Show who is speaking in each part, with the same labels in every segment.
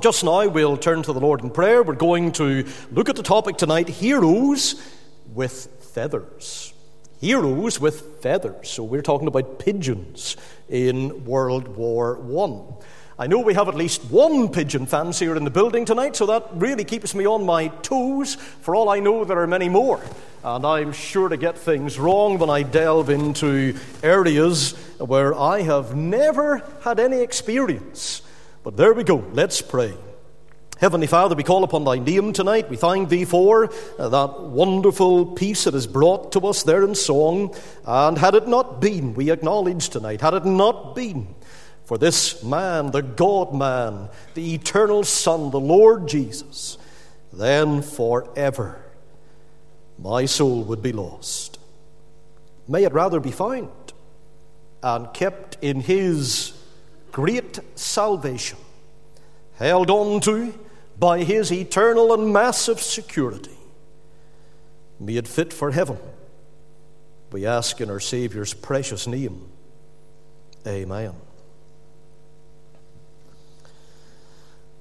Speaker 1: Just now, we'll turn to the Lord in prayer. We're going to look at the topic tonight heroes with feathers. Heroes with feathers. So, we're talking about pigeons in World War. I. I know we have at least one pigeon fancier in the building tonight, so that really keeps me on my toes. For all I know, there are many more. And I'm sure to get things wrong when I delve into areas where I have never had any experience. But there we go. Let's pray. Heavenly Father, we call upon thy name tonight. We thank thee for uh, that wonderful peace that is brought to us there in song. And had it not been, we acknowledge tonight, had it not been for this man, the God man, the eternal Son, the Lord Jesus, then forever my soul would be lost. May it rather be found and kept in his great salvation, held on to by his eternal and massive security. It fit for heaven. We ask in our Saviour's precious name. Amen.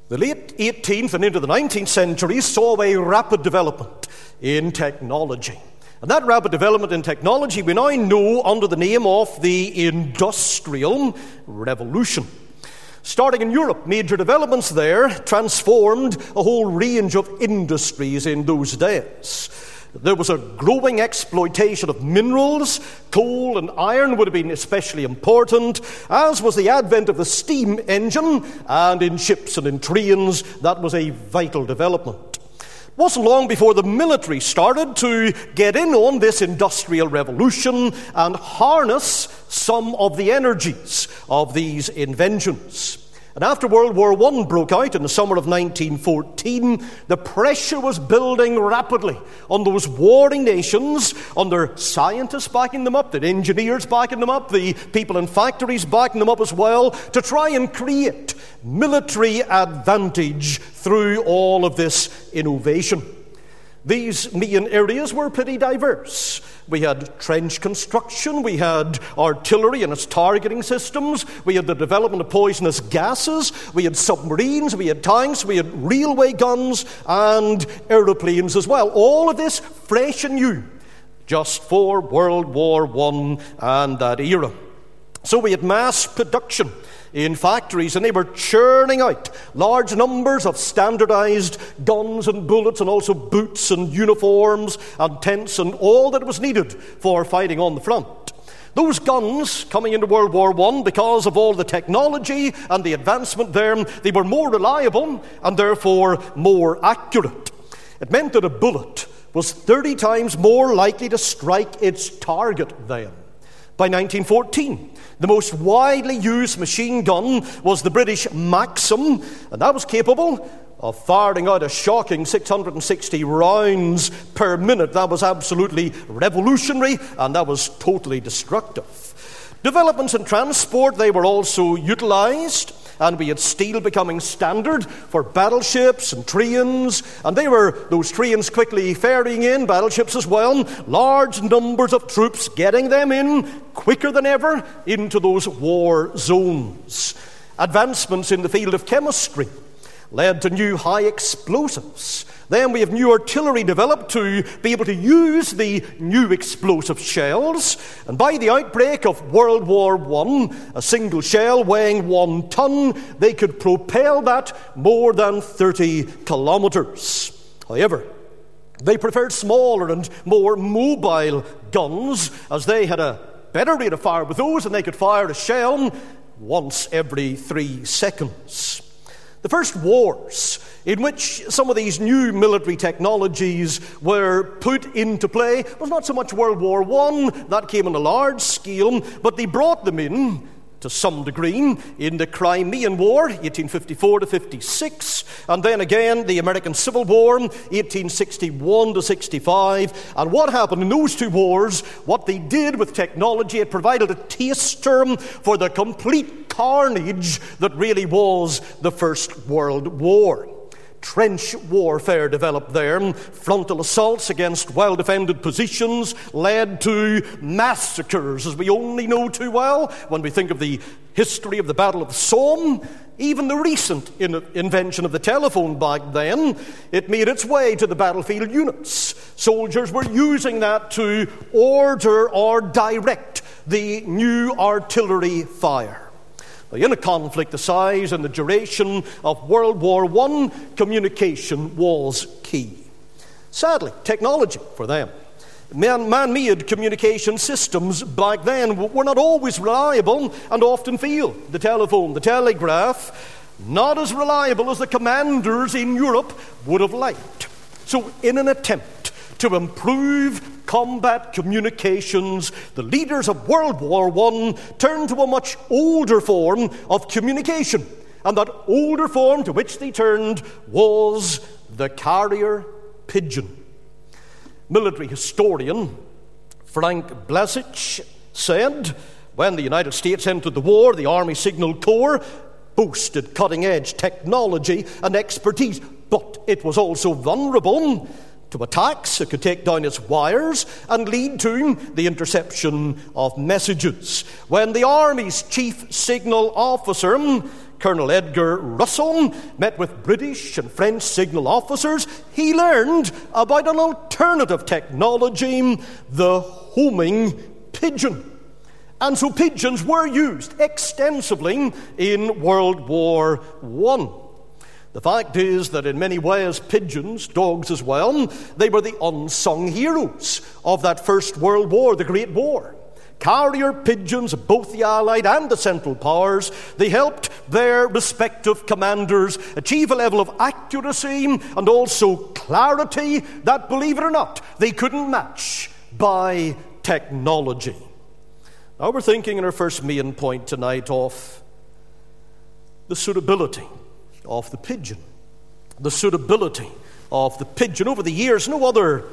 Speaker 1: The late 18th and into the 19th century saw a rapid development in technology. And that rapid development in technology we now know under the name of the Industrial Revolution. Starting in Europe, major developments there transformed a whole range of industries in those days. There was a growing exploitation of minerals. Coal and iron would have been especially important, as was the advent of the steam engine, and in ships and in trains, that was a vital development wasn't long before the military started to get in on this industrial revolution and harness some of the energies of these inventions. And after World War I broke out in the summer of 1914, the pressure was building rapidly on those warring nations, on their scientists backing them up, the engineers backing them up, the people in factories backing them up as well, to try and create military advantage through all of this innovation. These main areas were pretty diverse. We had trench construction, we had artillery and its targeting systems, we had the development of poisonous gases, we had submarines, we had tanks, we had railway guns, and aeroplanes as well. All of this fresh and new, just for World War I and that era. So we had mass production in factories, and they were churning out large numbers of standardized guns and bullets, and also boots and uniforms and tents and all that was needed for fighting on the front. Those guns coming into World War I, because of all the technology and the advancement there, they were more reliable and therefore more accurate. It meant that a bullet was 30 times more likely to strike its target then. By 1914, the most widely used machine gun was the British Maxim, and that was capable of firing out a shocking 660 rounds per minute. That was absolutely revolutionary, and that was totally destructive. Developments in transport, they were also utilized and we had steel becoming standard for battleships and trains, and they were those trains quickly ferrying in battleships as well, large numbers of troops getting them in quicker than ever into those war zones. Advancements in the field of chemistry led to new high explosives then we have new artillery developed to be able to use the new explosive shells. And by the outbreak of World War I, a single shell weighing one ton, they could propel that more than 30 kilometres. However, they preferred smaller and more mobile guns as they had a better rate of fire with those and they could fire a shell once every three seconds. The first wars in which some of these new military technologies were put into play was not so much World War I, that came on a large scale, but they brought them in to some degree in the Crimean War, 1854 to 56, and then again the American Civil War, 1861 to 65. And what happened in those two wars, what they did with technology, it provided a taster for the complete carnage that really was the First World War trench warfare developed there. Frontal assaults against well defended positions led to massacres, as we only know too well when we think of the history of the Battle of the Somme, even the recent in- invention of the telephone back then, it made its way to the battlefield units. Soldiers were using that to order or direct the new artillery fire. In a conflict the size and the duration of World War I, communication was key. Sadly, technology for them. Man made communication systems back then were not always reliable and often failed. The telephone, the telegraph, not as reliable as the commanders in Europe would have liked. So, in an attempt to improve combat communications, the leaders of World War I turned to a much older form of communication. And that older form to which they turned was the carrier pigeon. Military historian Frank Blazich said when the United States entered the war, the Army Signal Corps boasted cutting edge technology and expertise, but it was also vulnerable to attacks. It could take down its wires and lead to the interception of messages. When the Army's chief signal officer, Colonel Edgar Russell, met with British and French signal officers, he learned about an alternative technology, the homing pigeon. And so pigeons were used extensively in World War I. The fact is that in many ways, pigeons, dogs as well, they were the unsung heroes of that First World War, the Great War. Carrier pigeons both the Allied and the Central Powers, they helped their respective commanders achieve a level of accuracy and also clarity that, believe it or not, they couldn't match by technology. Now we're thinking in our first main point tonight of the suitability of the pigeon, the suitability of the pigeon. Over the years, no other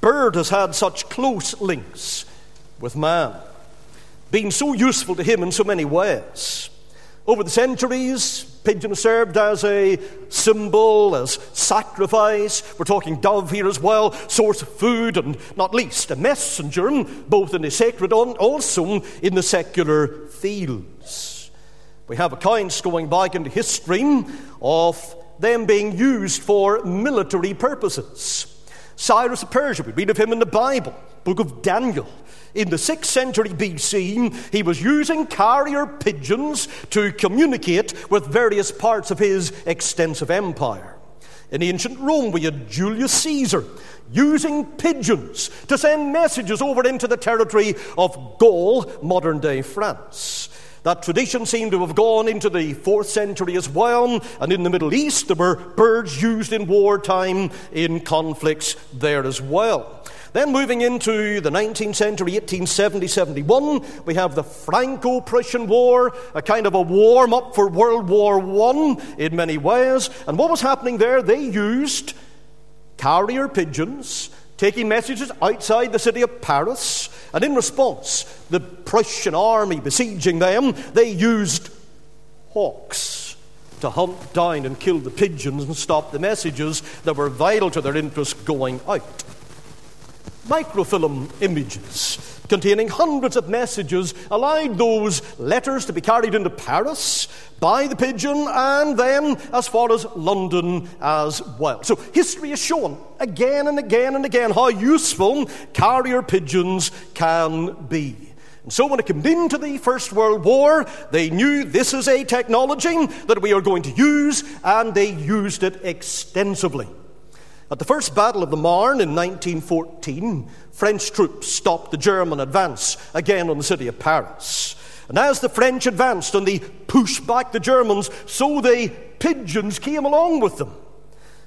Speaker 1: bird has had such close links with man, being so useful to him in so many ways. Over the centuries, pigeon served as a symbol, as sacrifice. We're talking dove here as well, source of food, and not least a messenger, both in the sacred and also in the secular fields. We have accounts going back into history of them being used for military purposes. Cyrus of Persia, we read of him in the Bible, book of Daniel. In the 6th century BC, he was using carrier pigeons to communicate with various parts of his extensive empire. In ancient Rome, we had Julius Caesar using pigeons to send messages over into the territory of Gaul, modern day France. That tradition seemed to have gone into the fourth century as well, and in the Middle East there were birds used in wartime in conflicts there as well. Then moving into the 19th century, 1870 71, we have the Franco Prussian War, a kind of a warm up for World War I in many ways. And what was happening there? They used carrier pigeons taking messages outside the city of Paris and in response, the Prussian army besieging them, they used hawks to hunt down and kill the pigeons and stop the messages that were vital to their interest going out. Microfilm images containing hundreds of messages allowed those letters to be carried into Paris by the pigeon and then as far as London as well. So history has shown again and again and again how useful carrier pigeons can be. And so when it came into the First World War, they knew this is a technology that we are going to use, and they used it extensively. At the First Battle of the Marne in 1914, French troops stopped the German advance again on the city of Paris. And as the French advanced and they pushed back the Germans, so the pigeons came along with them.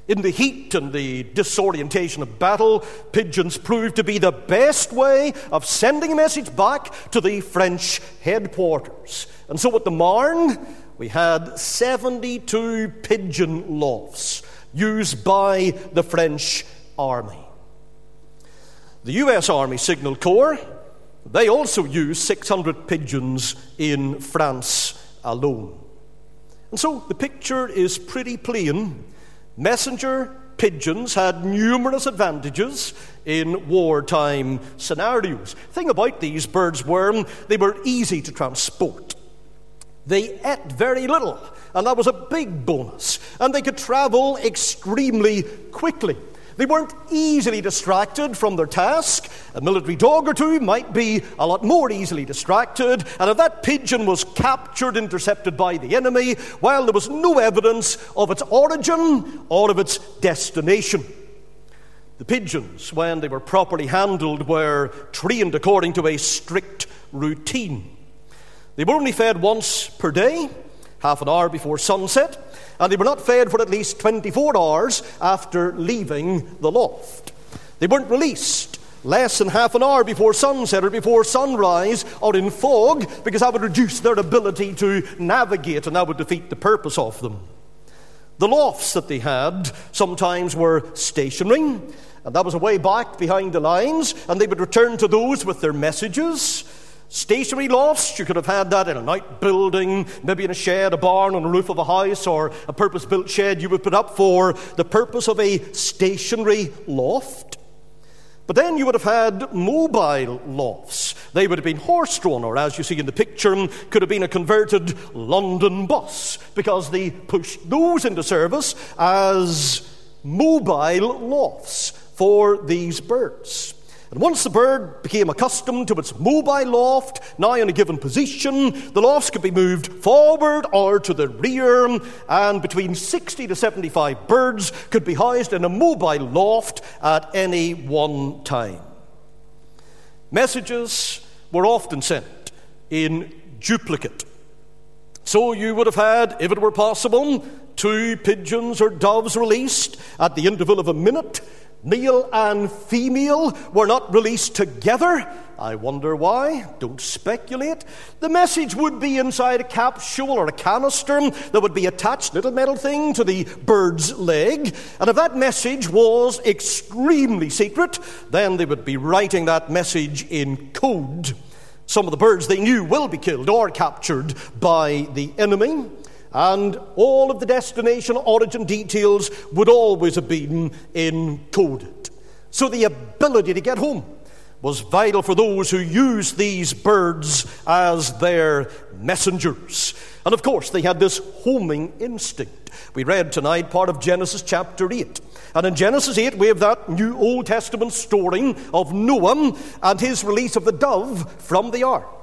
Speaker 1: In the heat and the disorientation of battle, pigeons proved to be the best way of sending a message back to the French headquarters. And so at the Marne, we had 72 pigeon lofts used by the French army. The US Army Signal Corps, they also used 600 pigeons in France alone. And so the picture is pretty plain. Messenger pigeons had numerous advantages in wartime scenarios. Thing about these birds were they were easy to transport. They ate very little, and that was a big bonus. And they could travel extremely quickly. They weren't easily distracted from their task. A military dog or two might be a lot more easily distracted, and if that pigeon was captured, intercepted by the enemy, well, there was no evidence of its origin or of its destination. The pigeons, when they were properly handled, were trained according to a strict routine. They were only fed once per day, half an hour before sunset, and they were not fed for at least 24 hours after leaving the loft. They weren't released less than half an hour before sunset or before sunrise or in fog because that would reduce their ability to navigate and that would defeat the purpose of them. The lofts that they had sometimes were stationary, and that was a way back behind the lines, and they would return to those with their messages. Stationary lofts, you could have had that in an outbuilding, maybe in a shed, a barn, on the roof of a house, or a purpose built shed you would put up for the purpose of a stationary loft. But then you would have had mobile lofts. They would have been horse drawn, or as you see in the picture, could have been a converted London bus, because they pushed those into service as mobile lofts for these birds. And once the bird became accustomed to its mobile loft, now in a given position, the lofts could be moved forward or to the rear, and between 60 to 75 birds could be housed in a mobile loft at any one time. Messages were often sent in duplicate. So you would have had, if it were possible, two pigeons or doves released at the interval of a minute Male and female were not released together. I wonder why. Don't speculate. The message would be inside a capsule or a canister that would be attached, little metal thing, to the bird's leg. And if that message was extremely secret, then they would be writing that message in code. Some of the birds they knew will be killed or captured by the enemy and all of the destination origin details would always have been encoded. So the ability to get home was vital for those who used these birds as their messengers. And of course, they had this homing instinct. We read tonight part of Genesis chapter 8. And in Genesis 8, we have that new Old Testament story of Noah and his release of the dove from the ark.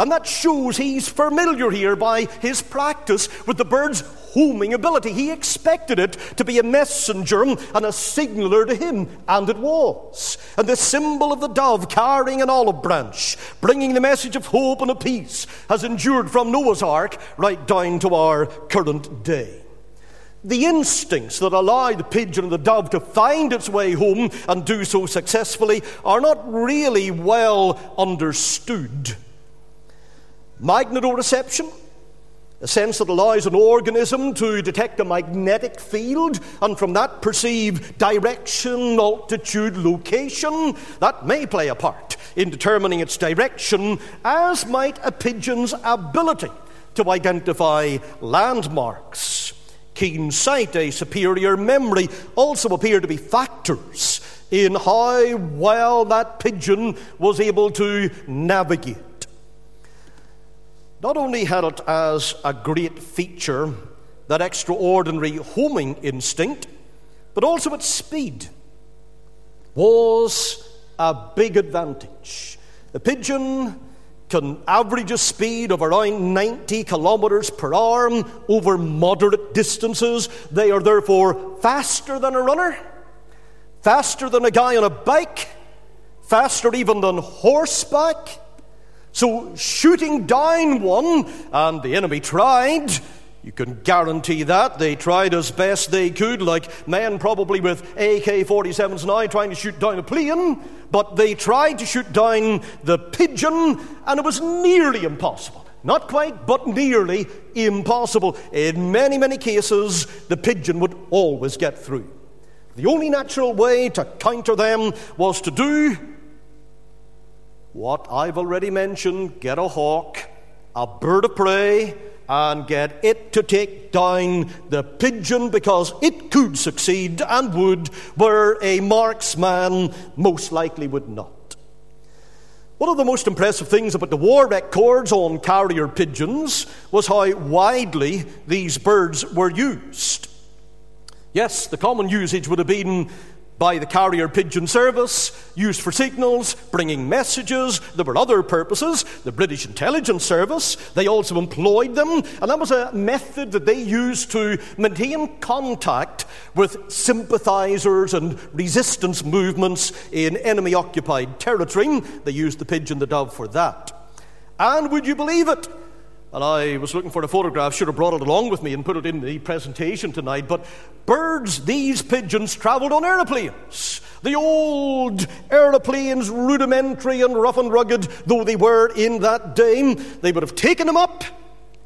Speaker 1: And that shows he's familiar here by his practice with the bird's homing ability. He expected it to be a messenger and a signaler to him, and it was. And the symbol of the dove carrying an olive branch, bringing the message of hope and of peace, has endured from Noah's ark right down to our current day. The instincts that allow the pigeon and the dove to find its way home and do so successfully are not really well understood. Magnetoreception, a sense that allows an organism to detect a magnetic field and from that perceive direction, altitude, location. That may play a part in determining its direction, as might a pigeon's ability to identify landmarks. Keen sight, a superior memory also appear to be factors in how well that pigeon was able to navigate not only had it as a great feature that extraordinary homing instinct, but also its speed was a big advantage. The pigeon can average a speed of around 90 kilometers per hour over moderate distances. They are therefore faster than a runner, faster than a guy on a bike, faster even than horseback. So, shooting down one, and the enemy tried. You can guarantee that. They tried as best they could, like men probably with AK 47s now trying to shoot down a plane, but they tried to shoot down the pigeon, and it was nearly impossible. Not quite, but nearly impossible. In many, many cases, the pigeon would always get through. The only natural way to counter them was to do what I've already mentioned get a hawk, a bird of prey, and get it to take down the pigeon because it could succeed and would, where a marksman most likely would not. One of the most impressive things about the war records on carrier pigeons was how widely these birds were used. Yes, the common usage would have been by the carrier pigeon service, used for signals, bringing messages. There were other purposes. The British intelligence service, they also employed them, and that was a method that they used to maintain contact with sympathizers and resistance movements in enemy occupied territory. They used the pigeon, the dove for that. And would you believe it? And I was looking for a photograph, should have brought it along with me and put it in the presentation tonight. But birds, these pigeons, traveled on aeroplanes. The old aeroplanes, rudimentary and rough and rugged though they were in that day, they would have taken them up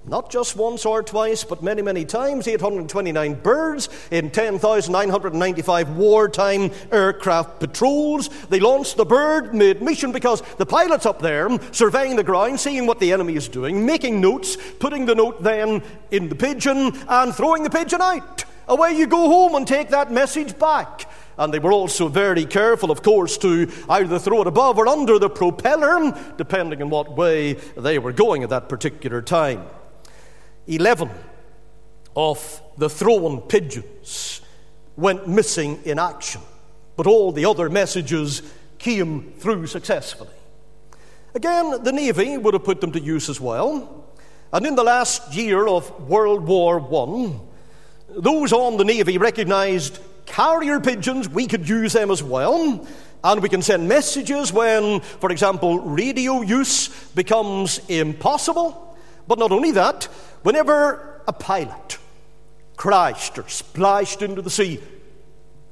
Speaker 1: not just once or twice, but many, many times. 829 birds in 10,995 wartime aircraft patrols. They launched the bird mid mission because the pilot's up there surveying the ground, seeing what the enemy is doing, making notes, putting the note then in the pigeon, and throwing the pigeon out. Away you go home and take that message back. And they were also very careful, of course, to either throw it above or under the propeller, depending on what way they were going at that particular time. 11 of the thrown pigeons went missing in action, but all the other messages came through successfully. Again, the Navy would have put them to use as well. And in the last year of World War I, those on the Navy recognized carrier pigeons, we could use them as well. And we can send messages when, for example, radio use becomes impossible. But not only that, Whenever a pilot crashed or splashed into the sea,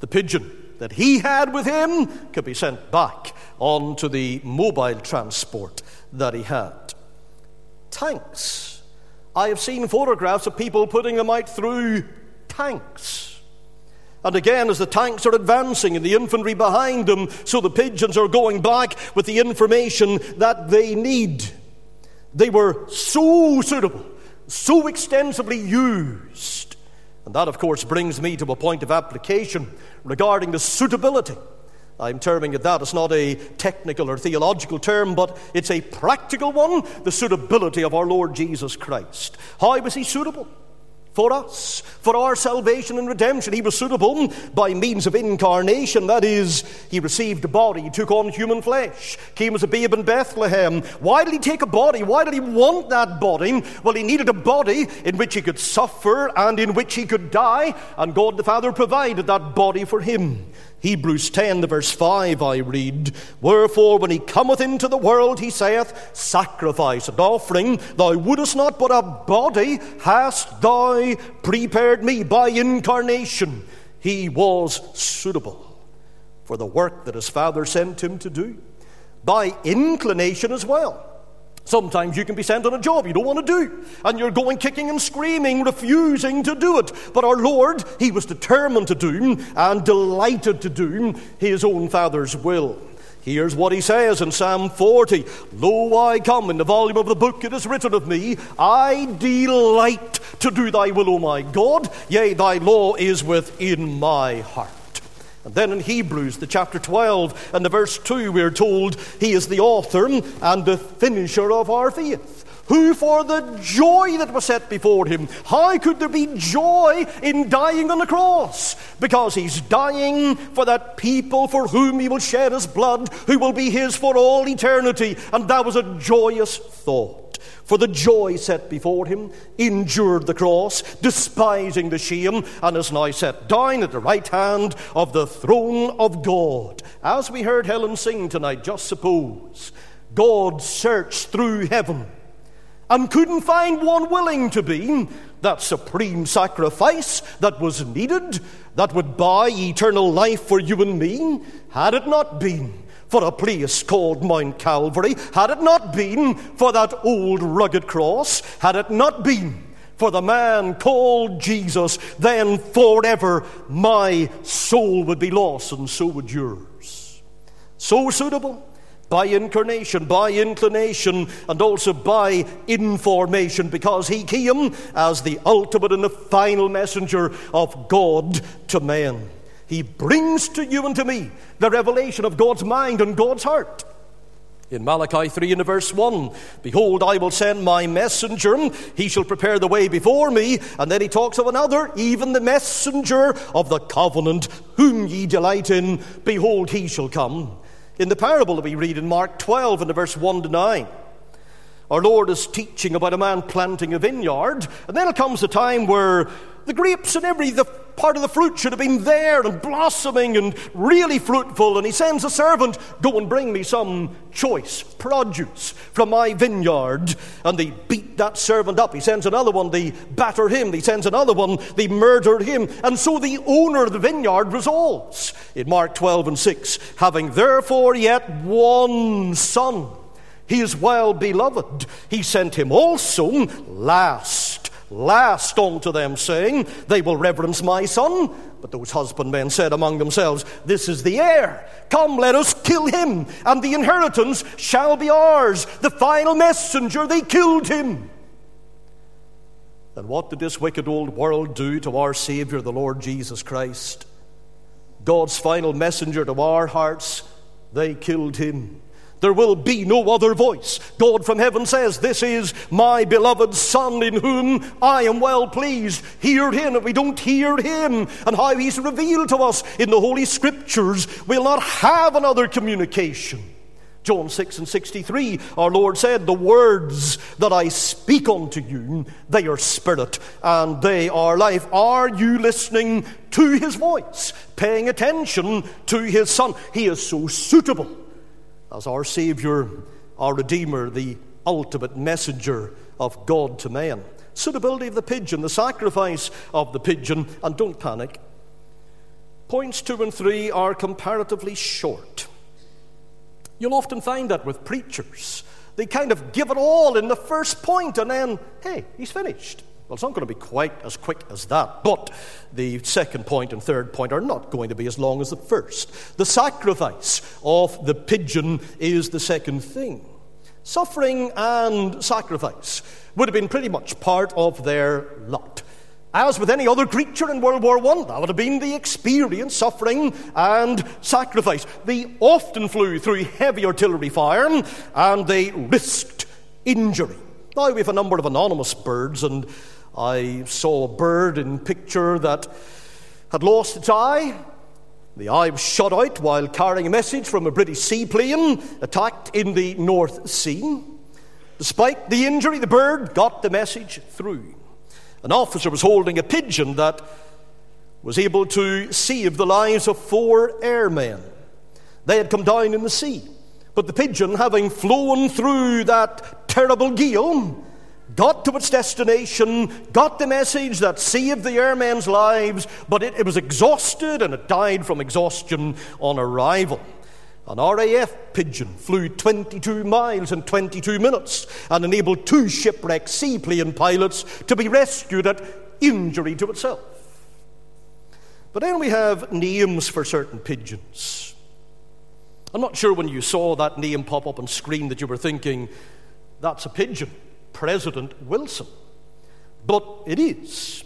Speaker 1: the pigeon that he had with him could be sent back onto the mobile transport that he had. Tanks. I have seen photographs of people putting them out through tanks. And again, as the tanks are advancing and the infantry behind them, so the pigeons are going back with the information that they need. They were so suitable so extensively used. And that, of course, brings me to a point of application regarding the suitability. I'm terming it that. It's not a technical or theological term, but it's a practical one the suitability of our Lord Jesus Christ. How was he suitable? For us, for our salvation and redemption. He was suitable by means of incarnation. That is, he received a body, took on human flesh, came as a babe in Bethlehem. Why did he take a body? Why did he want that body? Well, he needed a body in which he could suffer and in which he could die, and God the Father provided that body for him. Hebrews 10, the verse 5, I read, Wherefore, when he cometh into the world, he saith, Sacrifice and offering thou wouldest not, but a body hast thou prepared me by incarnation. He was suitable for the work that his Father sent him to do, by inclination as well. Sometimes you can be sent on a job you don't want to do, and you're going kicking and screaming, refusing to do it. But our Lord, He was determined to do and delighted to do His own Father's will. Here's what he says in Psalm 40 Lo, I come, in the volume of the book it is written of me, I delight to do thy will, O my God, yea, thy law is within my heart. And then in Hebrews, the chapter 12 and the verse 2, we're told he is the author and the finisher of our faith. Who, for the joy that was set before him, how could there be joy in dying on the cross? Because he's dying for that people for whom he will shed his blood, who will be his for all eternity. And that was a joyous thought for the joy set before him, endured the cross, despising the shame, and is now set down at the right hand of the throne of God. As we heard Helen sing tonight, just suppose God searched through heaven and couldn't find one willing to be that supreme sacrifice that was needed, that would buy eternal life for you and me, had it not been for a place called Mount Calvary, had it not been for that old rugged cross, had it not been for the man called Jesus, then forever my soul would be lost, and so would yours. So suitable by incarnation, by inclination, and also by information, because he came as the ultimate and the final messenger of God to men. He brings to you and to me the revelation of God's mind and God's heart. In Malachi 3 and verse 1, Behold, I will send my messenger, he shall prepare the way before me. And then he talks of another, even the messenger of the covenant, whom ye delight in. Behold, he shall come. In the parable that we read in Mark 12 and the verse 1 to 9, our Lord is teaching about a man planting a vineyard, and then comes a time where the grapes and every the part of the fruit should have been there and blossoming and really fruitful. And he sends a servant, Go and bring me some choice produce from my vineyard. And they beat that servant up. He sends another one, they batter him. He sends another one, they murdered him. And so the owner of the vineyard resolves in Mark 12 and 6 having therefore yet one son he is well beloved. He sent him also last, last unto them, saying, They will reverence my son. But those husbandmen said among themselves, This is the heir. Come, let us kill him, and the inheritance shall be ours. The final messenger, they killed him. Then what did this wicked old world do to our Savior, the Lord Jesus Christ? God's final messenger to our hearts, they killed him. There will be no other voice. God from heaven says, This is my beloved Son in whom I am well pleased. Hear him. If we don't hear him and how he's revealed to us in the Holy Scriptures, we'll not have another communication. John 6 and 63, our Lord said, The words that I speak unto you, they are spirit and they are life. Are you listening to his voice, paying attention to his Son? He is so suitable as our Savior, our Redeemer, the ultimate messenger of God to man. Suitability of the pigeon, the sacrifice of the pigeon, and don't panic. Points two and three are comparatively short. You'll often find that with preachers. They kind of give it all in the first point and then, hey, he's finished. Well, it's not going to be quite as quick as that, but the second point and third point are not going to be as long as the first. The sacrifice of the pigeon is the second thing. Suffering and sacrifice would have been pretty much part of their lot. As with any other creature in World War I, that would have been the experience, suffering, and sacrifice. They often flew through heavy artillery fire and they risked injury. Now we have a number of anonymous birds, and I saw a bird in picture that had lost its eye. The eye was shot out while carrying a message from a British seaplane attacked in the North Sea. Despite the injury, the bird got the message through. An officer was holding a pigeon that was able to save the lives of four airmen. They had come down in the sea, but the pigeon, having flown through that terrible gale, got to its destination, got the message that saved the airmen's lives, but it, it was exhausted and it died from exhaustion on arrival. An RAF pigeon flew 22 miles in 22 minutes and enabled two shipwrecked seaplane pilots to be rescued at injury to itself. But then we have names for certain pigeons. I'm not sure when you saw that name pop up on screen that you were thinking, that's a pigeon. President Wilson. But it is.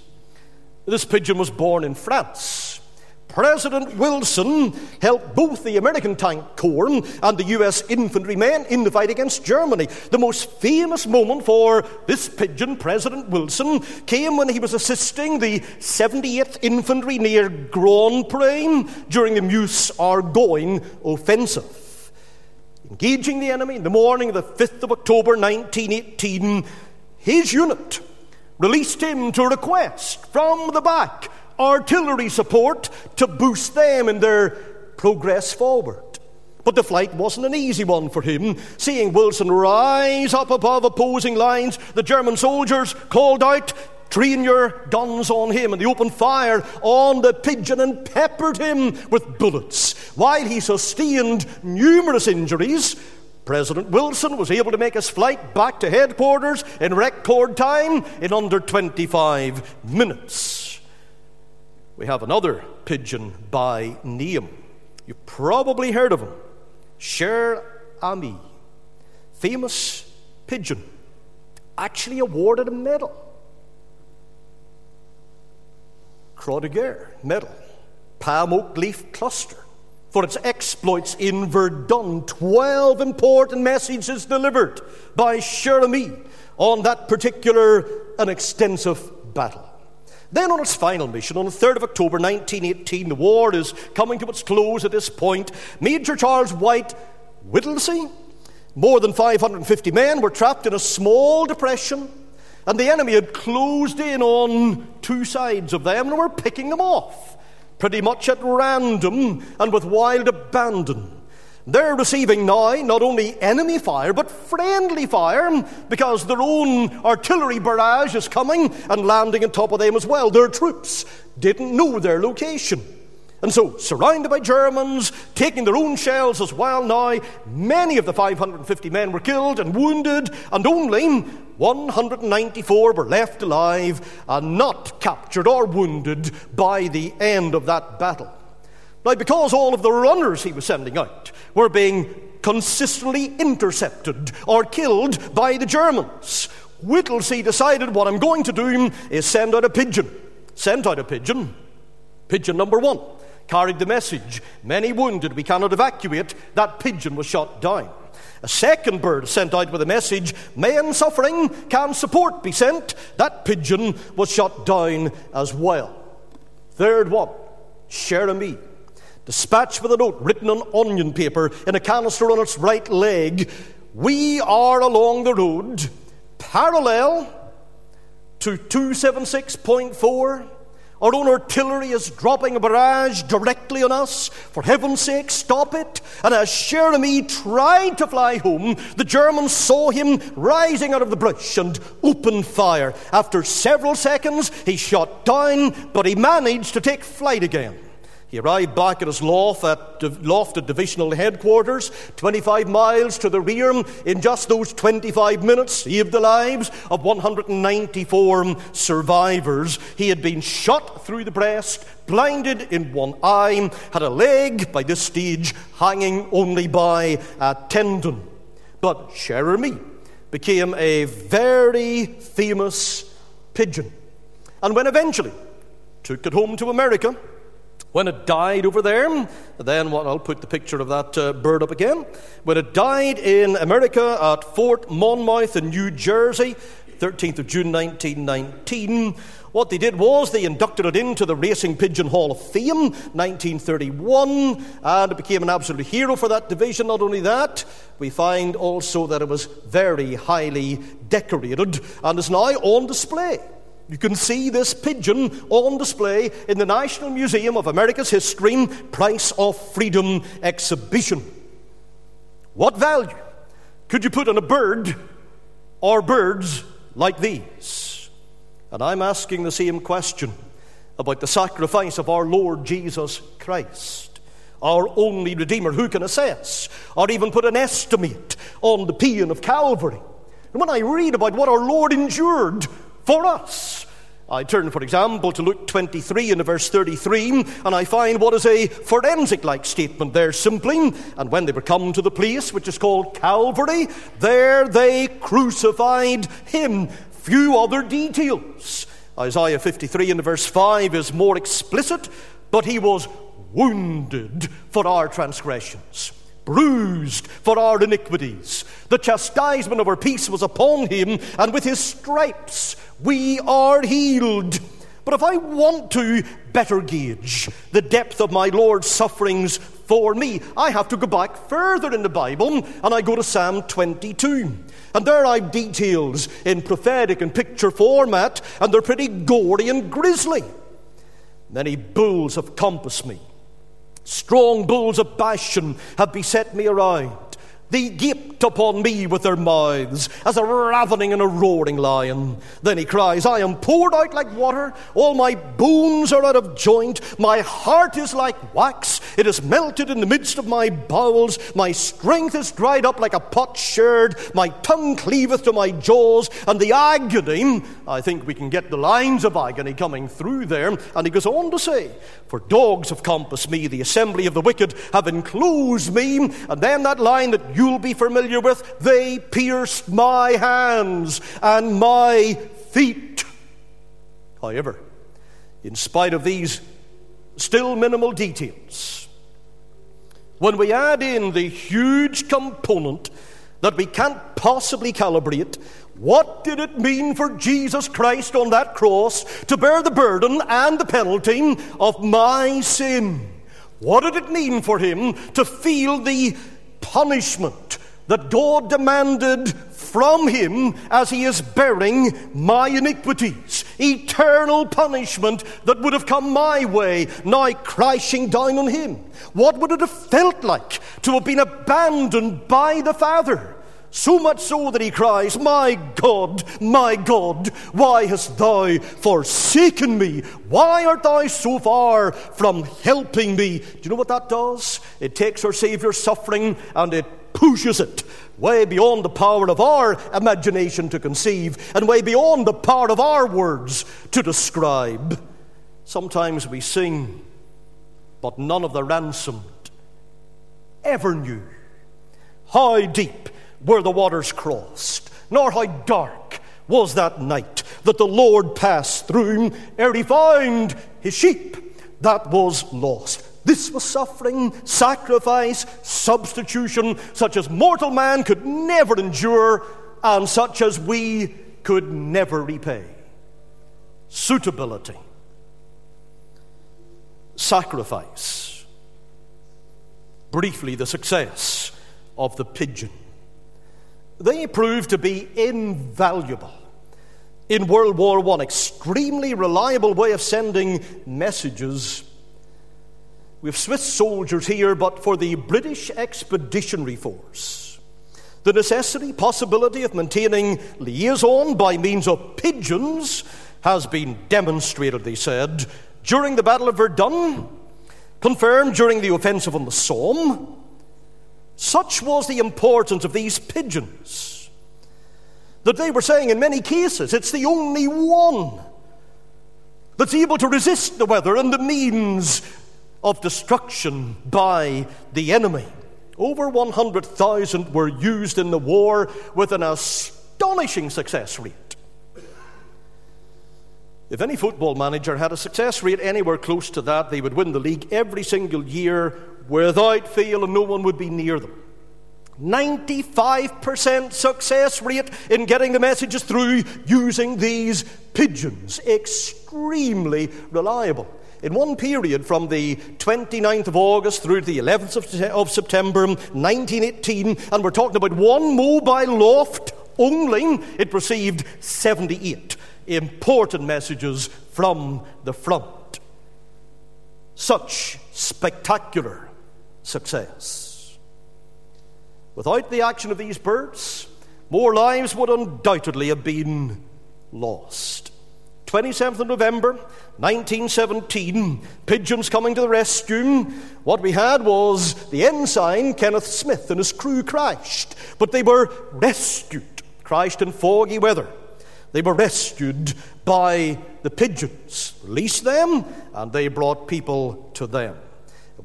Speaker 1: This pigeon was born in France. President Wilson helped both the American Tank Corps and the US infantrymen in the fight against Germany. The most famous moment for this pigeon, President Wilson, came when he was assisting the 78th Infantry near Grand Pré during the Meuse Argonne offensive engaging the enemy in the morning of the 5th of October 1918, his unit released him to request from the back artillery support to boost them in their progress forward. But the flight wasn't an easy one for him. Seeing Wilson rise up above opposing lines, the German soldiers called out, Train your guns on him, and they opened fire on the pigeon and peppered him with bullets. While he sustained numerous injuries, President Wilson was able to make his flight back to headquarters in record time in under 25 minutes. We have another pigeon by name. You've probably heard of him Cher Ami, famous pigeon, actually awarded a medal Croix de Guerre medal, palm oak leaf cluster for its exploits in Verdun. Twelve important messages delivered by Cher-Ami on that particular and extensive battle. Then, on its final mission, on the 3rd of October 1918, the war is coming to its close at this point. Major Charles White Whittlesey, more than 550 men, were trapped in a small depression, and the enemy had closed in on two sides of them and were picking them off, pretty much at random and with wild abandon. They're receiving now not only enemy fire, but friendly fire because their own artillery barrage is coming and landing on top of them as well. Their troops didn't know their location. And so, surrounded by Germans, taking their own shells as well now, many of the 550 men were killed and wounded, and only 194 were left alive and not captured or wounded by the end of that battle. Now, because all of the runners he was sending out were being consistently intercepted or killed by the Germans, Whittlesey decided what I'm going to do is send out a pigeon. Sent out a pigeon. Pigeon number one carried the message Many wounded, we cannot evacuate. That pigeon was shot down. A second bird sent out with a message Men suffering, can support be sent. That pigeon was shot down as well. Third one, Cher-Ami dispatched with a note written on onion paper in a canister on its right leg. We are along the road parallel to 276.4. Our own artillery is dropping a barrage directly on us. For heaven's sake, stop it. And as Cher-Ami tried to fly home, the Germans saw him rising out of the brush and opened fire. After several seconds, he shot down, but he managed to take flight again. He arrived back at his loft at, loft at divisional headquarters, 25 miles to the rear. In just those 25 minutes, saved the lives of 194 survivors. He had been shot through the breast, blinded in one eye, had a leg by this stage hanging only by a tendon. But Cher-Ami became a very famous pigeon. And when eventually took it home to America, when it died over there, then what, I'll put the picture of that uh, bird up again. When it died in America at Fort Monmouth in New Jersey, 13th of June 1919, what they did was they inducted it into the Racing Pigeon Hall of Fame, 1931, and it became an absolute hero for that division. Not only that, we find also that it was very highly decorated and is now on display you can see this pigeon on display in the National Museum of America's History Price of Freedom exhibition. What value could you put on a bird or birds like these? And I'm asking the same question about the sacrifice of our Lord Jesus Christ, our only Redeemer. Who can assess or even put an estimate on the pain of Calvary? And when I read about what our Lord endured for us. I turn, for example, to Luke 23 and verse 33, and I find what is a forensic like statement there simply. And when they were come to the place which is called Calvary, there they crucified him. Few other details. Isaiah 53 and verse 5 is more explicit, but he was wounded for our transgressions bruised for our iniquities. The chastisement of our peace was upon him, and with his stripes we are healed. But if I want to better gauge the depth of my Lord's sufferings for me, I have to go back further in the Bible, and I go to Psalm 22. And there I've details in prophetic and picture format, and they're pretty gory and grisly. Many bulls have compassed me Strong bulls of Bashan have beset me around. They gaped upon me with their mouths as a ravening and a roaring lion. Then he cries, I am poured out like water, all my bones are out of joint, my heart is like wax, it is melted in the midst of my bowels, my strength is dried up like a potsherd, my tongue cleaveth to my jaws, and the agony, I think we can get the lines of agony coming through there. And he goes on to say, For dogs have compassed me, the assembly of the wicked have enclosed me, and then that line that you'll be familiar with. They pierced my hands and my feet. However, in spite of these still minimal details, when we add in the huge component that we can't possibly calibrate, what did it mean for Jesus Christ on that cross to bear the burden and the penalty of my sin? What did it mean for him to feel the punishment that God demanded from him as he is bearing my iniquities? Eternal punishment that would have come my way, now crashing down on him. What would it have felt like to have been abandoned by the Father? So much so that he cries, My God, my God, why hast thou forsaken me? Why art thou so far from helping me? Do you know what that does? It takes our Saviour's suffering and it pushes it way beyond the power of our imagination to conceive and way beyond the power of our words to describe. Sometimes we sing, but none of the ransomed ever knew how deep where the waters crossed, nor how dark was that night that the Lord passed through ere he found his sheep that was lost. This was suffering, sacrifice, substitution, such as mortal man could never endure, and such as we could never repay. Suitability, sacrifice. Briefly, the success of the pigeon. They proved to be invaluable in World War I, extremely reliable way of sending messages. We have Swiss soldiers here, but for the British Expeditionary Force, the necessity, possibility of maintaining liaison by means of pigeons has been demonstrated, they said, during the Battle of Verdun, confirmed during the offensive on the Somme, such was the importance of these pigeons that they were saying in many cases it's the only one that's able to resist the weather and the means of destruction by the enemy. Over 100,000 were used in the war with an astonishing success rate. If any football manager had a success rate anywhere close to that, they would win the league every single year without fail, and no one would be near them. 95% success rate in getting the messages through using these pigeons. Extremely reliable. In one period from the 29th of August through to the 11th of September 1918, and we're talking about one mobile loft only, it received 78 important messages from the front. Such spectacular success. Without the action of these birds, more lives would undoubtedly have been lost. 27th of November 1917, pigeons coming to the rescue. What we had was the ensign, Kenneth Smith, and his crew crashed, but they were rescued, crashed in foggy weather. They were rescued by the pigeons, released them, and they brought people to them.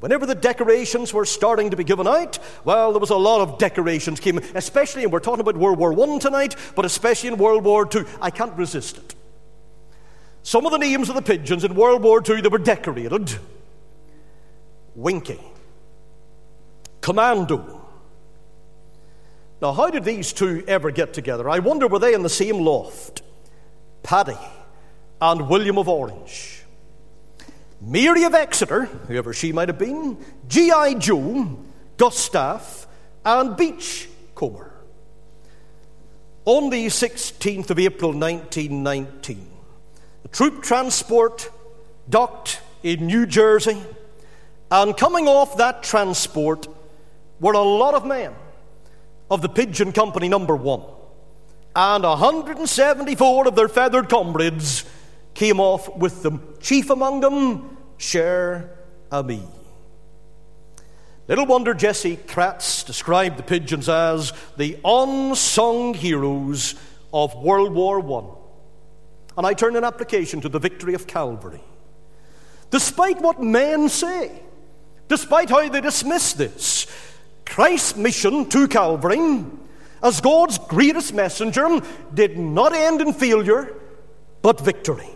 Speaker 1: Whenever the decorations were starting to be given out, well, there was a lot of decorations came, especially, and we're talking about World War I tonight, but especially in World War II. I can't resist it. Some of the names of the pigeons in World War II that were decorated Winky, Commando. Now, how did these two ever get together? I wonder were they in the same loft? Paddy and William of Orange. Mary of Exeter, whoever she might have been, G.I. Joe, Gustav, and Beachcomber. On the 16th of April 1919, the troop transport docked in New Jersey, and coming off that transport were a lot of men of the Pigeon Company number one, and 174 of their feathered comrades came off with them, chief among them, Cher Ami. Little wonder Jesse Kratz described the pigeons as the unsung heroes of World War I. And I turn an application to the victory of Calvary. Despite what men say, despite how they dismiss this, Christ's mission to Calvary as God's greatest messenger did not end in failure, but victory.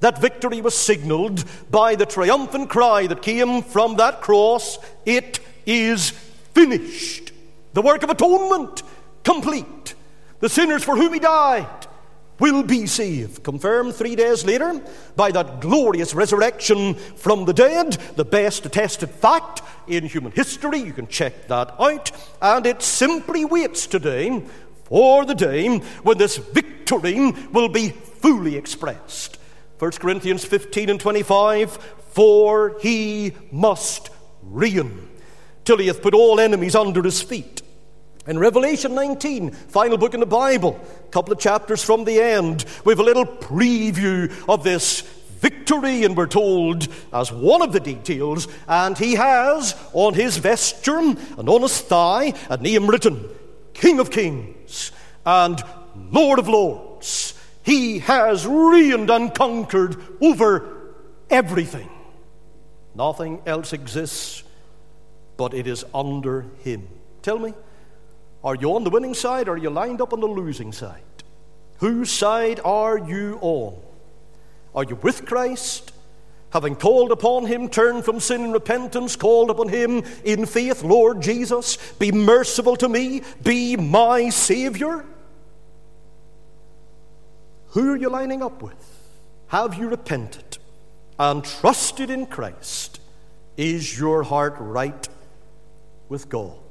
Speaker 1: That victory was signaled by the triumphant cry that came from that cross It is finished. The work of atonement complete. The sinners for whom he died will be saved. Confirmed three days later by that glorious resurrection from the dead, the best attested fact in human history. You can check that out. And it simply waits today for the day when this victory will be fully expressed. 1 Corinthians 15 and 25 For he must reign till he hath put all enemies under his feet. In Revelation 19, final book in the Bible, a couple of chapters from the end, we have a little preview of this victory, and we're told as one of the details, and he has on his vesture and on his thigh a name written King of Kings and Lord of Lords. He has reigned and conquered over everything. Nothing else exists, but it is under him. Tell me. Are you on the winning side or are you lined up on the losing side? Whose side are you on? Are you with Christ? Having called upon him, turned from sin and repentance, called upon him in faith, Lord Jesus, be merciful to me, be my Savior? Who are you lining up with? Have you repented and trusted in Christ? Is your heart right with God?